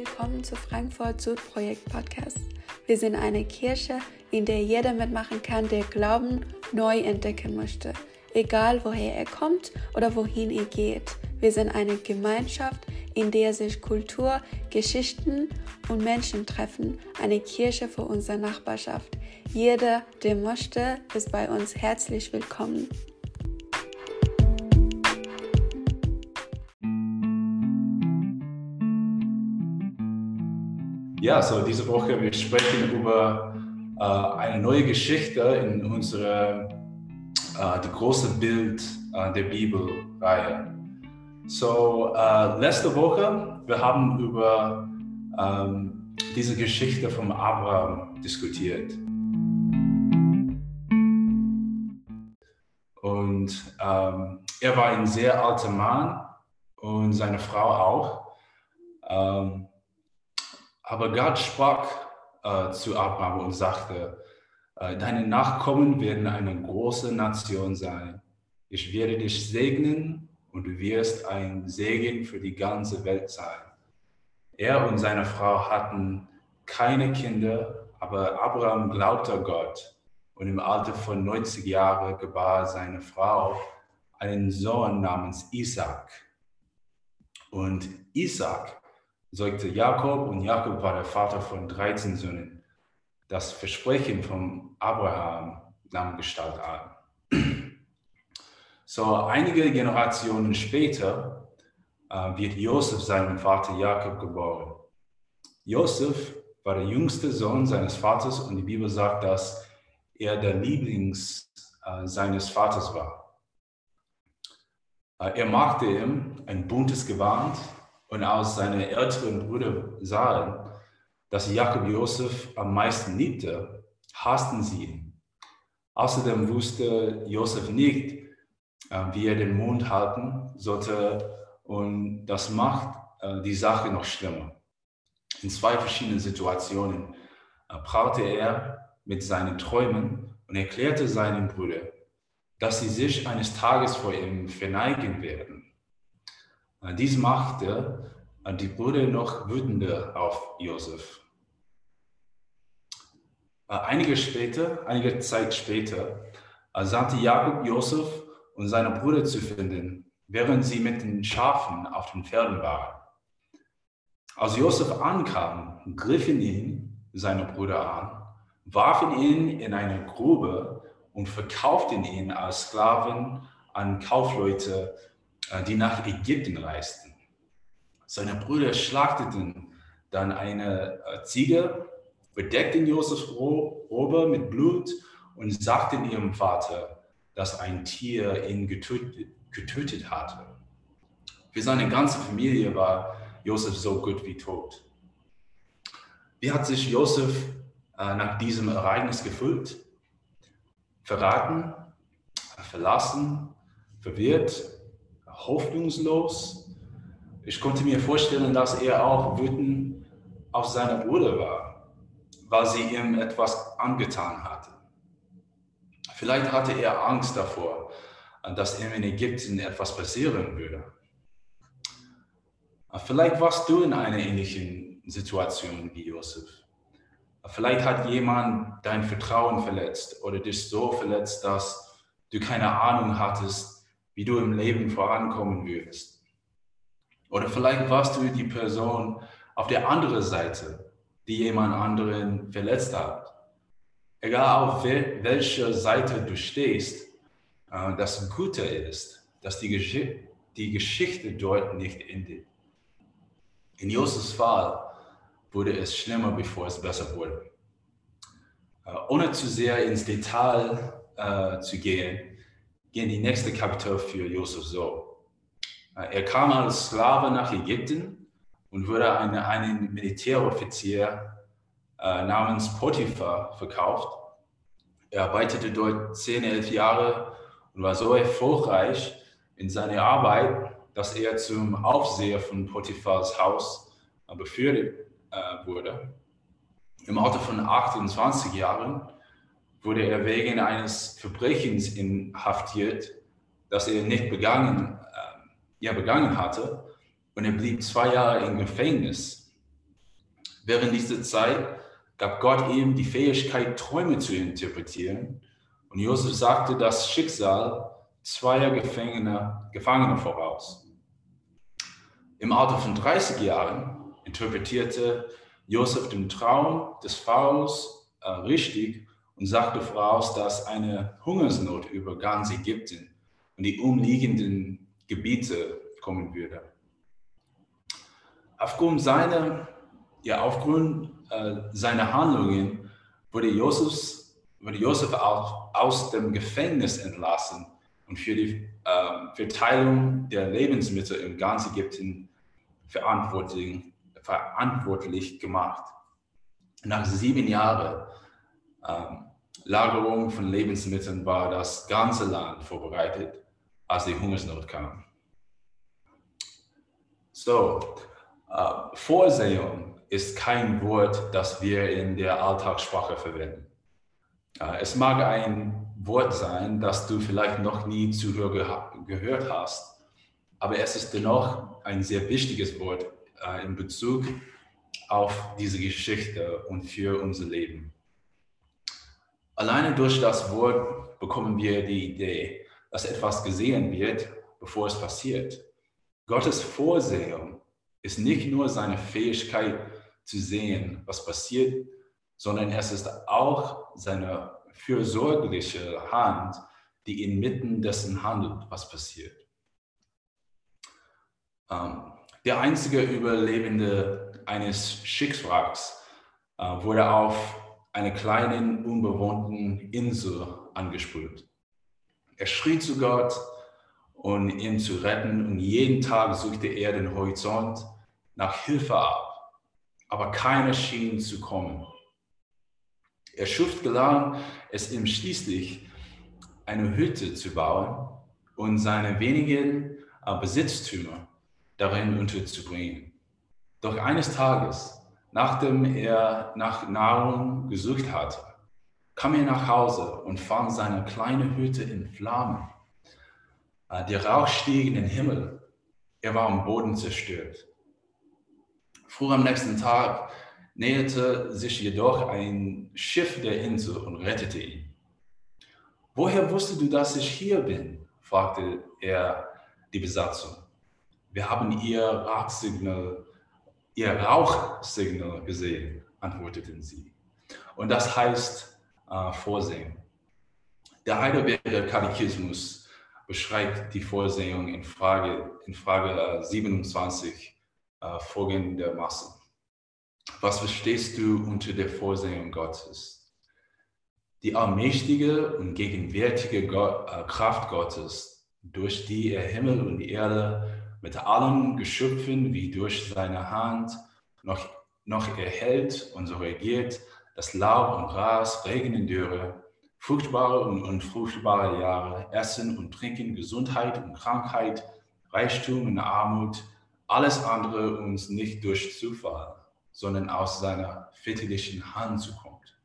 willkommen zu Frankfurt Süd Projekt Podcast. Wir sind eine Kirche, in der jeder mitmachen kann, der Glauben neu entdecken möchte. Egal woher er kommt oder wohin er geht. Wir sind eine Gemeinschaft, in der sich Kultur, Geschichten und Menschen treffen. Eine Kirche für unsere Nachbarschaft. Jeder, der möchte, ist bei uns herzlich willkommen. Ja, so diese Woche wir sprechen über äh, eine neue Geschichte in unserer äh, die große Bild äh, der Bibelreihe. So äh, letzte Woche wir haben über ähm, diese Geschichte von Abraham diskutiert. Und ähm, er war ein sehr alter Mann und seine Frau auch. Ähm, aber Gott sprach äh, zu Abraham und sagte, äh, deine Nachkommen werden eine große Nation sein. Ich werde dich segnen und du wirst ein Segen für die ganze Welt sein. Er und seine Frau hatten keine Kinder, aber Abraham glaubte Gott und im Alter von 90 Jahren gebar seine Frau einen Sohn namens Isaac. Und Isaac säugte Jakob und Jakob war der Vater von 13 Söhnen. Das Versprechen von Abraham nahm Gestalt an. So einige Generationen später äh, wird Josef seinem Vater Jakob geboren. Josef war der jüngste Sohn seines Vaters und die Bibel sagt, dass er der Lieblings äh, seines Vaters war. Äh, er machte ihm ein buntes Gewand und als seine älteren Brüder sahen, dass Jakob Josef am meisten liebte, hassten sie ihn. Außerdem wusste Josef nicht, äh, wie er den Mund halten sollte und das macht äh, die Sache noch schlimmer. In zwei verschiedenen Situationen äh, prahlte er mit seinen Träumen und erklärte seinen Brüdern, dass sie sich eines Tages vor ihm verneigen werden. Äh, dies machte äh, die Brüder noch wütender auf Josef. Äh, einige, später, einige Zeit später sandte Jakob Josef und seine Brüder zu finden, während sie mit den Schafen auf den Pferden waren. Als Josef ankam, griffen ihn seine Brüder an, warfen ihn in eine Grube und verkauften ihn als Sklaven an Kaufleute äh, die nach Ägypten reisten. Seine Brüder schlachteten dann eine äh, Ziege, bedeckten Josefs Robe mit Blut und sagten ihrem Vater, dass ein Tier ihn getötet, getötet hatte. Für seine ganze Familie war Josef so gut wie tot. Wie hat sich Josef äh, nach diesem Ereignis gefühlt? Verraten, verlassen, verwirrt hoffnungslos. Ich konnte mir vorstellen, dass er auch wütend auf seine Bruder war, weil sie ihm etwas angetan hatte. Vielleicht hatte er Angst davor, dass ihm in Ägypten etwas passieren würde. Vielleicht warst du in einer ähnlichen Situation wie Josef. Vielleicht hat jemand dein Vertrauen verletzt oder dich so verletzt, dass du keine Ahnung hattest, wie du im Leben vorankommen wirst. Oder vielleicht warst du die Person auf der anderen Seite, die jemand anderen verletzt hat. Egal auf welcher Seite du stehst, äh, das Gute ist, dass die, Gesch die Geschichte dort nicht endet. In Josefs Fall wurde es schlimmer, bevor es besser wurde. Äh, ohne zu sehr ins Detail äh, zu gehen, gehen die nächste Kapitel für Josef so. Äh, er kam als Sklave nach Ägypten und wurde an einen Militäroffizier äh, namens Potiphar verkauft. Er arbeitete dort 10, 11 Jahre und war so erfolgreich in seiner Arbeit, dass er zum Aufseher von Potiphars Haus äh, befördert wurde. Im Alter von 28 Jahren wurde er wegen eines Verbrechens inhaftiert, das er nicht begangen, äh, ja, begangen hatte. Und er blieb zwei Jahre im Gefängnis. Während dieser Zeit gab Gott ihm die Fähigkeit, Träume zu interpretieren. Und Josef sagte das Schicksal zweier Gefangene, voraus. Im Alter von 30 Jahren interpretierte Josef den Traum des Pharaos äh, richtig und sagte voraus, dass eine Hungersnot über ganz Ägypten und die umliegenden Gebiete kommen würde. Aufgrund seiner, ja, aufgrund äh, seiner Handlungen wurde, Josefs, wurde Josef auch aus dem Gefängnis entlassen und für die äh, Verteilung der Lebensmittel in ganz Ägypten verantwortlich, verantwortlich gemacht. Nach sieben Jahren ähm, Lagerung von Lebensmitteln war das ganze Land vorbereitet, als die Hungersnot kam. So, äh, Vorsehung ist kein Wort, das wir in der Alltagssprache verwenden. Äh, es mag ein Wort sein, das du vielleicht noch nie zuvor gehört hast, aber es ist dennoch ein sehr wichtiges Wort äh, in Bezug auf diese Geschichte und für unser Leben. Alleine durch das Wort bekommen wir die Idee, dass etwas gesehen wird, bevor es passiert. Gottes Vorsehung ist nicht nur seine Fähigkeit zu sehen, was passiert, sondern es ist auch seine fürsorgliche Hand, die inmitten dessen handelt, was passiert. Ähm, der einzige Überlebende eines Schicksals äh, wurde auf einer kleinen, unbewohnten Insel angespült. Er schrie zu Gott, um ihn zu retten, und jeden Tag suchte er den Horizont nach Hilfe ab, aber keiner schien zu kommen. Er schuf gelang es ihm schließlich, eine Hütte zu bauen und seine wenigen äh, Besitztümer darin unterzubringen. Doch eines Tages Nachdem er nach Nahrung gesucht hatte, kam er nach Hause und fand seine kleine Hütte in Flammen. Äh, der Rauch stieg in den Himmel. Er war am Boden zerstört. Früh am nächsten Tag näherte sich jedoch ein Schiff der Insel und rettete ihn. Woher wusstest du, dass ich hier bin? fragte er die Besatzung. Wir haben ihr Rauchsignal ihr Rauchsignal gesehen, antworteten sie. Und das heißt äh, Vorsehung. Der Heidelberger Katechismus beschreibt die Vorsehung in Frage, in Frage 27 äh, folgendermaßen. Was verstehst du unter der Vorsehung Gottes? Die allmächtige und gegenwärtige Gott, äh, Kraft Gottes, durch die er Himmel und Erde mit allen Geschöpfen wie durch seine Hand noch, noch erhält und so regiert, das Laub und Gras, Regen und Dürre, fruchtbare und unfruchtbare Jahre, Essen und Trinken, Gesundheit und Krankheit, Reichtum und Armut, alles andere uns nicht durch Zufall, sondern aus seiner väterlichen Hand zukommt.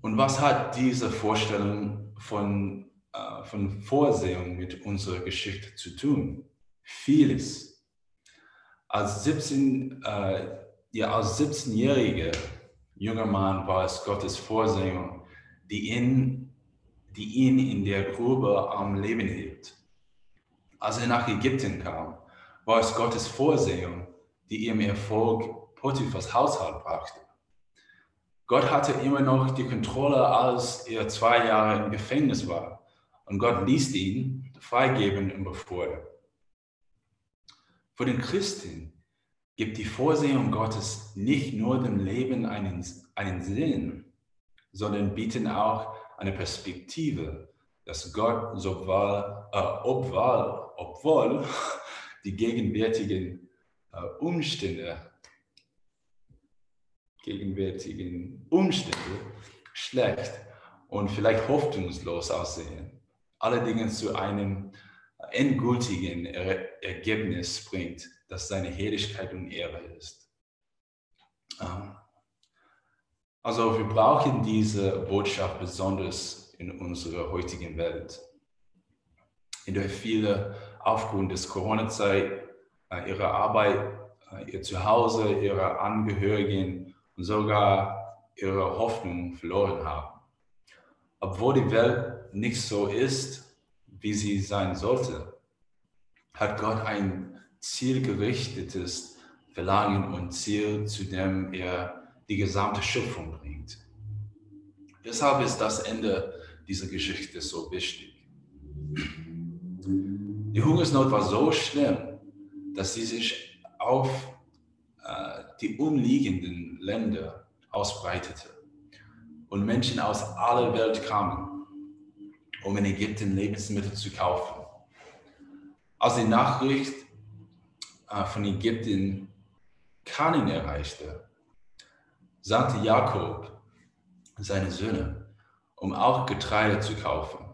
Und was hat diese Vorstellung von äh, von Vorsehung mit unserer Geschichte zu tun. Vieles. Als 17, äh, ja, als 17-jähriger junger Mann war es Gottes Vorsehung, die ihn, die ihn in der Grube am Leben hielt. Als er nach Ägypten kam, war es Gottes Vorsehung, die ihm Erfolg Potiphas Haushalt brachte. Gott hatte immer noch die Kontrolle, als er zwei Jahre im Gefängnis war und Gott ließ ihn freigeben und befordern. Für den Christen gibt die Vorsehung Gottes nicht nur dem Leben einen, einen Sinn, sondern bieten auch eine Perspektive, dass Gott, sowohl, äh, obwohl, obwohl die gegenwärtigen äh, Umstände, gegenwärtigen Umstände schlecht und vielleicht hoffnungslos aussehen, allerdings zu einem endgültigen Ergebnis bringt, das seine Herrlichkeit und Ehre ist. Ähm, also wir brauchen diese Botschaft besonders in unserer heutigen Welt, in der viele aufgrund des Corona-Zeit äh, ihre Arbeit äh, ihr Zuhause, ihre Angehörigen und sogar ihre Hoffnung verloren haben. Obwohl die Welt nicht so ist, wie sie sein sollte, hat Gott ein zielgerichtetes Verlangen und Ziel, zu dem er die gesamte Schöpfung bringt. Deshalb ist das Ende dieser Geschichte so wichtig. Die Hungersnot war so schlimm, dass sie sich auf äh, die umliegenden Länder ausbreitete und Menschen aus aller Welt kamen, um in Ägypten Lebensmittel zu kaufen. Als die Nachricht äh, von Ägypten Kanin erreichte, sandte Jakob seine Söhne, um auch Getreide zu kaufen.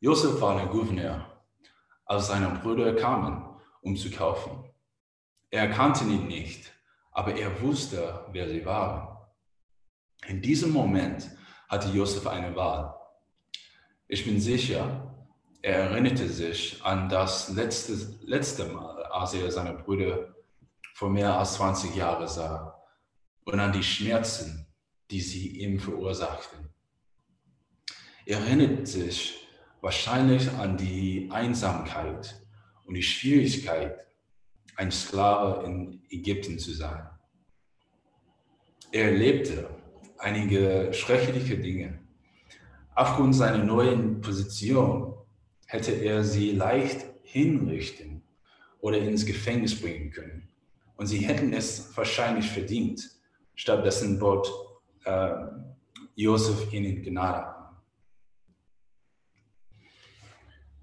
Josef war der Gouverneur, als seine Brüder kamen, um zu kaufen. Er kannte ihn nicht, aber er wusste, wer sie waren. In diesem Moment hatte Josef eine Wahl. Ich bin sicher, er erinnerte sich an das letzte, letzte Mal, als er seine Brüder vor mehr als 20 Jahren sah und an die Schmerzen, die sie ihm verursachten. Er erinnert sich wahrscheinlich an die Einsamkeit und die Schwierigkeit, ein Sklave in Ägypten zu sein. Er erlebte einige schreckliche Dinge. Aufgrund seiner neuen Position hätte er sie leicht hinrichten oder ins Gefängnis bringen können. Und sie hätten es wahrscheinlich verdient. Stattdessen bot äh, Josef ihnen Gnade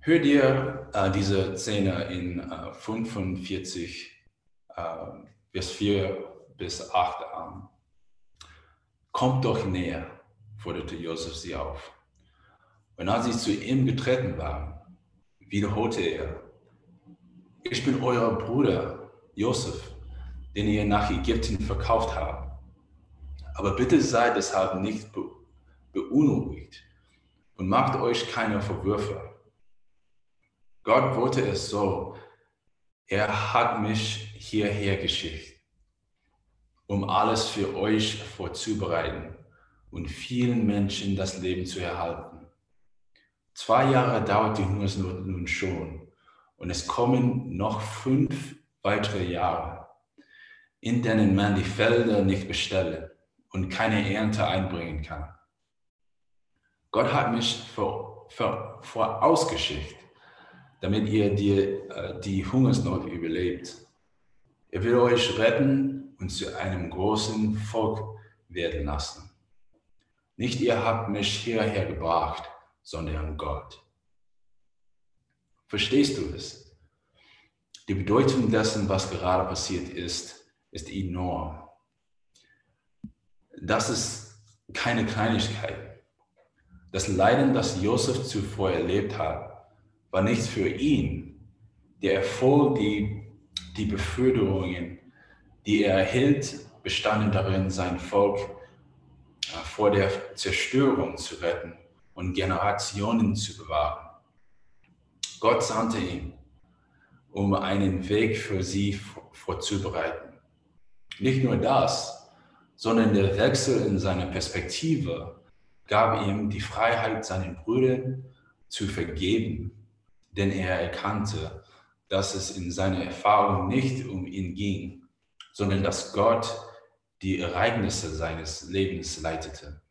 Hör dir äh, diese Szene in äh, 45, äh, Vers 4 bis 8 an. Kommt doch näher, forderte Josef sie auf. Und als sie zu ihm getreten waren, wiederholte er, ich bin euer Bruder Josef, den ihr nach Ägypten verkauft habt. Aber bitte seid deshalb nicht beunruhigt und macht euch keine Vorwürfe. Gott wollte es so. Er hat mich hierher geschickt, um alles für euch vorzubereiten und vielen Menschen das Leben zu erhalten. Zwei Jahre dauert die Hungersnot nun schon und es kommen noch fünf weitere Jahre, in denen man die Felder nicht bestellen und keine Ernte einbringen kann. Gott hat mich vor, vor, vorausgeschickt damit ihr die, äh, die Hungersnot überlebt. Er will euch retten und zu einem großen Volk werden lassen. Nicht ihr habt mich hierher gebracht, sondern Gott. Verstehst du es? Die Bedeutung dessen, was gerade passiert ist, ist enorm. Das ist keine Kleinigkeit. Das Leiden, das Josef zuvor erlebt hat, war nicht für ihn. Der Erfolg, die, die Beförderungen, die er erhielt, bestanden darin, sein Volk äh, vor der Zerstörung zu retten und Generationen zu bewahren. Gott sandte ihn, um einen Weg für sie vorzubereiten. Nicht nur das, sondern der Wechsel in seiner Perspektive gab ihm die Freiheit, seinen Brüdern zu vergeben denn er erkannte, dass es in seiner Erfahrung nicht um ihn ging, sondern dass Gott die Ereignisse seines Lebens leitete.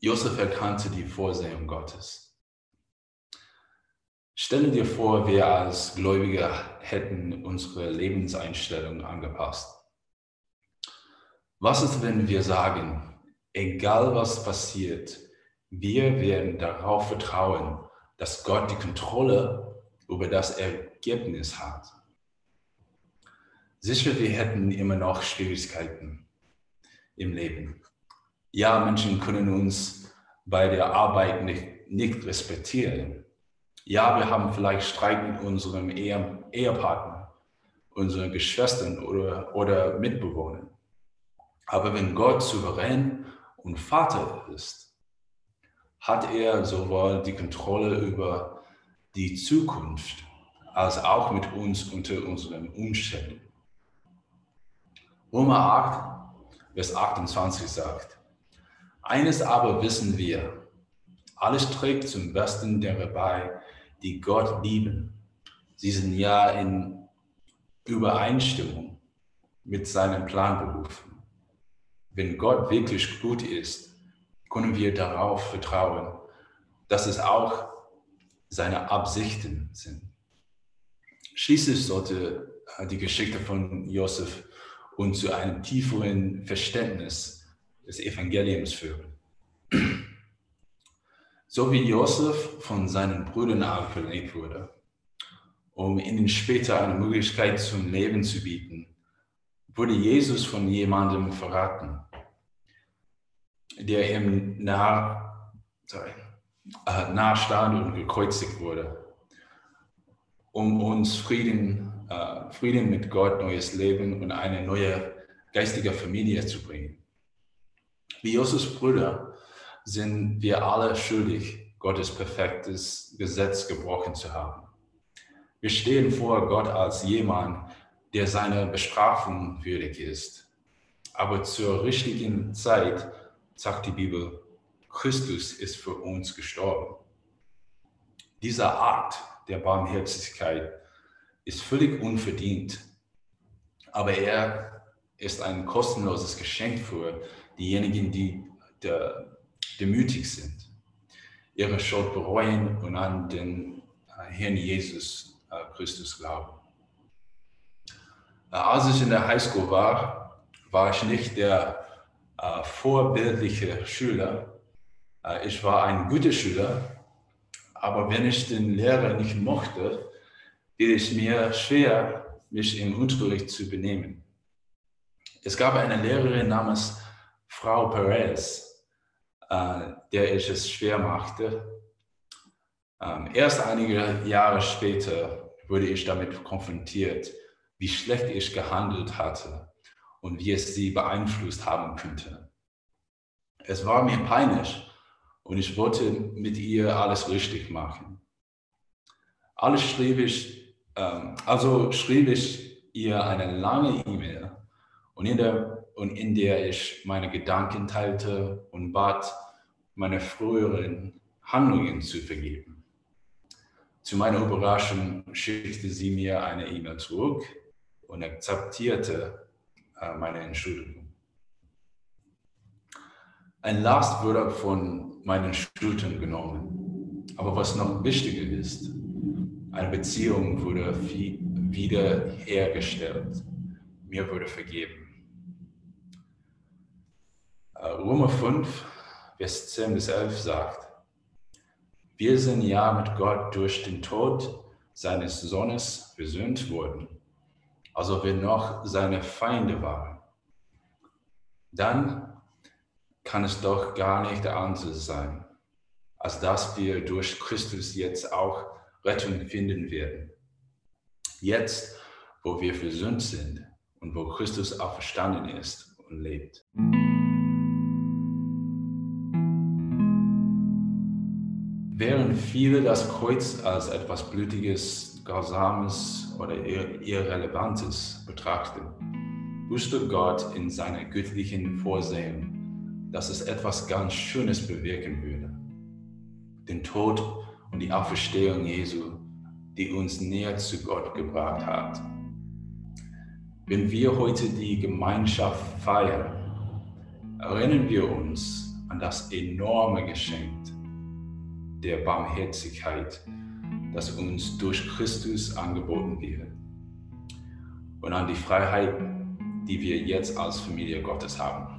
Josef erkannte die Vorsehung Gottes. Stelle dir vor, wir als Gläubige hätten unsere Lebenseinstellung angepasst. Was ist, wenn wir sagen, egal was passiert, wir werden darauf vertrauen, dass Gott die Kontrolle über das Ergebnis hat. Sicher, wir hätten immer noch Schwierigkeiten im Leben. Ja, Menschen können uns bei der Arbeit nicht, nicht respektieren. Ja, wir haben vielleicht Streit mit unserem Ehe, Ehepartner, unseren Geschwistern oder, oder Mitbewohnern. Aber wenn Gott souverän und Vater ist, hat er sowohl die Kontrolle über die Zukunft als auch mit uns unter unseren Umständen. Römer 8, Vers 28 sagt, eines aber wissen wir, alles trägt zum Besten derer bei, die Gott lieben. Sie sind ja in Übereinstimmung mit seinem Plan berufen. Wenn Gott wirklich gut ist, können wir darauf vertrauen, dass es auch seine Absichten sind. Schließlich sollte äh, die Geschichte von Josef uns zu einem tieferen Verständnis des Evangeliums führen. So wie Josef von seinen Brüdern abgelehnt wurde, um ihnen später eine Möglichkeit zum Leben zu bieten, wurde Jesus von jemandem verraten, der ihm nah, sorry, äh, nah stand und gekreuzigt wurde, um uns Frieden, äh, Frieden mit Gott, neues Leben und eine neue geistige Familie zu bringen. Wie Josefs Brüder sind wir alle schuldig, Gottes perfektes Gesetz gebrochen zu haben. Wir stehen vor Gott als jemand, der seiner Bestrafung würdig ist. Aber zur richtigen Zeit, sagt die Bibel, Christus ist für uns gestorben. Dieser Akt der Barmherzigkeit ist völlig unverdient, aber er ist ein kostenloses Geschenk für diejenigen, die demütig sind, ihre Schuld bereuen und an den Herrn Jesus äh, Christus glauben. Äh, als ich in der Highschool war, war ich nicht der äh, vorbildliche Schüler, äh, ich war ein guter Schüler, aber wenn ich den Lehrer nicht mochte, fiel es mir schwer, mich im Unterricht zu benehmen. Es gab eine Lehrerin namens Frau Perez, äh, der ich es schwer machte. Ähm, erst einige Jahre später wurde ich damit konfrontiert, wie schlecht ich gehandelt hatte und wie es sie beeinflusst haben könnte. Es war mir peinlich, und ich wollte mit ihr alles richtig machen. Alles schrieb ich, ähm, also schrieb ich ihr eine lange E-Mail und, in der, und in der ich meine Gedanken teilte und bat, meine früheren Handlungen zu vergeben. Zu meiner Überraschung schickte sie mir eine E-Mail zurück und akzeptierte äh, meine Entschuldigung. Ein Last wurde von meinen Schultern genommen. Aber was noch wichtiger ist, eine Beziehung wurde wiederhergestellt. Mir wurde vergeben. Äh, Römer 5, Vers 10 bis 11 sagt, wir sind ja mit Gott durch den Tod seines Sohnes versöhnt worden, also wir noch seine Feinde waren. Dann kann es doch gar nicht anders sein, als dass wir durch Christus jetzt auch Rettung finden werden. Jetzt, wo wir versöhnt sind und wo Christus auferstanden ist und lebt. Während viele das Kreuz als etwas Blutiges, Grausames oder Irrelevantes betrachten, wusste Gott in seiner göttlichen Vorsehung, dass es etwas ganz Schönes bewirken würde. Den Tod und die Auferstehung Jesu, die uns näher zu Gott gebracht hat. Wenn wir heute die Gemeinschaft feiern, erinnern wir uns an das enorme Geschenk der Barmherzigkeit, das uns durch Christus angeboten wird und an die Freiheit, die wir jetzt als Familie Gottes haben.